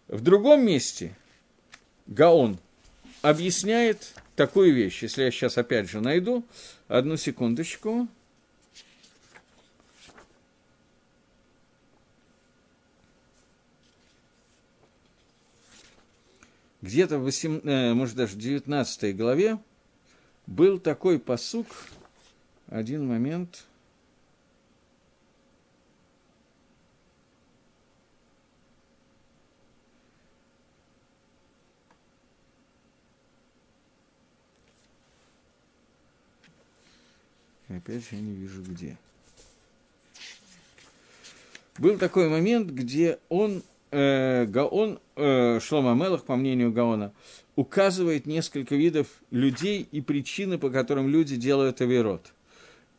В другом месте Гаон объясняет такую вещь, если я сейчас опять же найду, одну секундочку. Где-то в 8, э, может даже в 19 главе был такой посук, один момент. Опять же, я не вижу где. Был такой момент, где он, э, Гаон, э, Шлома Мелах, по мнению Гаона, указывает несколько видов людей и причины, по которым люди делают авирот.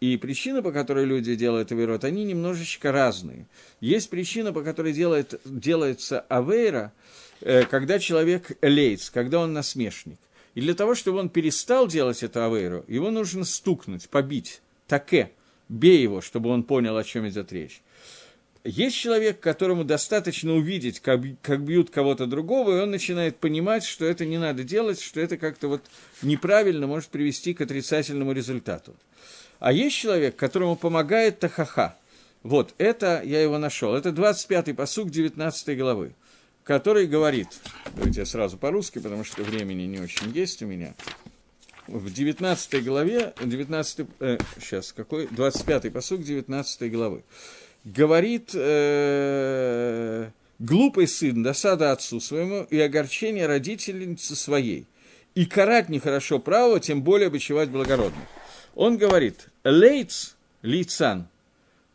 И причина, по которой люди делают авейрот, они немножечко разные. Есть причина, по которой делает, делается авейра, э, когда человек лейц, когда он насмешник. И для того, чтобы он перестал делать эту авейру, его нужно стукнуть, побить, таке, бей его, чтобы он понял, о чем идет речь. Есть человек, которому достаточно увидеть, как, как бьют кого-то другого, и он начинает понимать, что это не надо делать, что это как-то вот неправильно может привести к отрицательному результату. А есть человек, которому помогает Тахаха. Вот, это я его нашел. Это 25-й посуг 19 главы, который говорит, давайте я сразу по-русски, потому что времени не очень есть у меня. в 19 главе, 19, э, сейчас, какой, 25 посуг 19 главы, говорит э, глупый сын, досада отцу своему и огорчение родительницы своей. И карать нехорошо право, тем более бичевать благородно. Он говорит, лейц, лицан,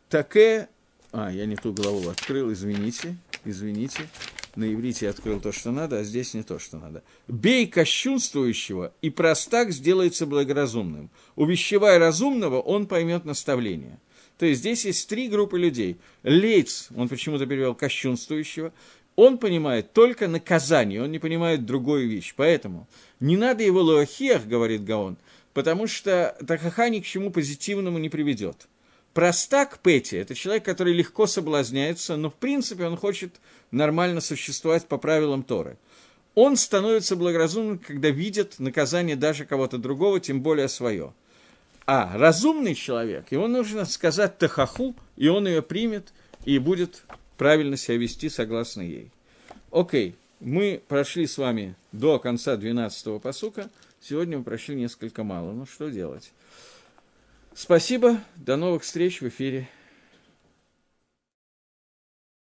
таке... А, я не ту главу открыл, извините, извините. На иврите я открыл то, что надо, а здесь не то, что надо. «Бей кощунствующего, и простак сделается благоразумным. Увещевая разумного, он поймет наставление». То есть здесь есть три группы людей. Лейц, он почему-то перевел кощунствующего, он понимает только наказание, он не понимает другую вещь. Поэтому не надо его лоахиях, говорит Гаон, потому что Тахаха ни к чему позитивному не приведет. Простак Пети – это человек, который легко соблазняется, но в принципе он хочет нормально существовать по правилам Торы. Он становится благоразумным, когда видит наказание даже кого-то другого, тем более свое. А разумный человек, ему нужно сказать тахаху, и он ее примет, и будет правильно себя вести согласно ей. Окей, мы прошли с вами до конца 12-го посука, сегодня мы прошли несколько мало, ну что делать? Спасибо, до новых встреч в эфире.